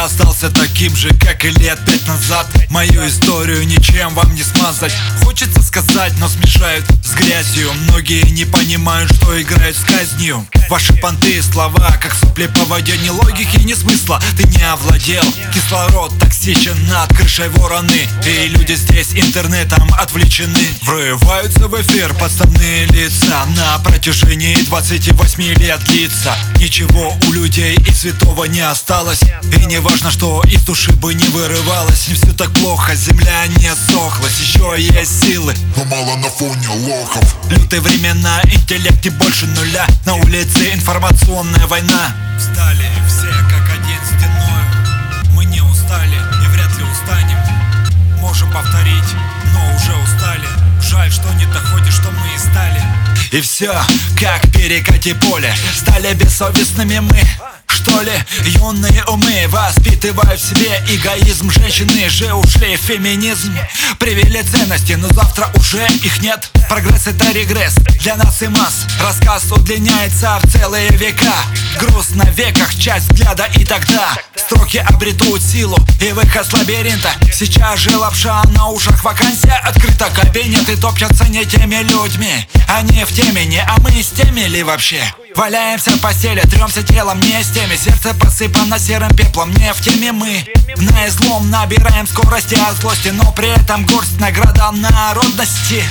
Я остался таким же, как и лет пять назад. Мою историю ничем вам не смазать. Хочется сказать, но смешают с грязью. Многие не понимают, что играют с казнью. Ваши понты слова, как сопли по воде Ни логики, ни смысла, ты не овладел. Кислород токсичен над крышей вороны. И люди здесь интернетом отвлечены. Врываются в эфир подставные лица. На протяжении 28 лет длится. Ничего у людей и святого не осталось. И не важно, что из души бы не вырывалось. Не все так плохо, земля не сохлась. Еще есть силы, но мало на фоне лохов. Лютые времена, интеллект и больше нуля. На улице информационная война. Встали все как один стеной. Мы не устали и вряд ли устанем. Можем повторить, но уже устали. Жаль, что не доходит, что мы и стали. И все, как перекати поле. Стали бессовестными мы. Что ли? Юные умы воспитывают в себе. Эгоизм Женщины же ушли феминизм. Привели ценности, но завтра уже их нет Прогресс это регресс для нас и масс. Рассказ удлиняется в целые века. Груз на веках, часть взгляда и тогда. Строки обретут силу и выход с лабиринта. Сейчас же лапша на ушах, вакансия. Открыта Кабинеты топчатся не теми людьми. Они в теме не, а мы с теми ли вообще? Валяемся в постели, тремся телом не с теми. Сердце посыпано серым пеплом, не в теме мы. На излом набираем скорости от злости Но при этом горсть награда народности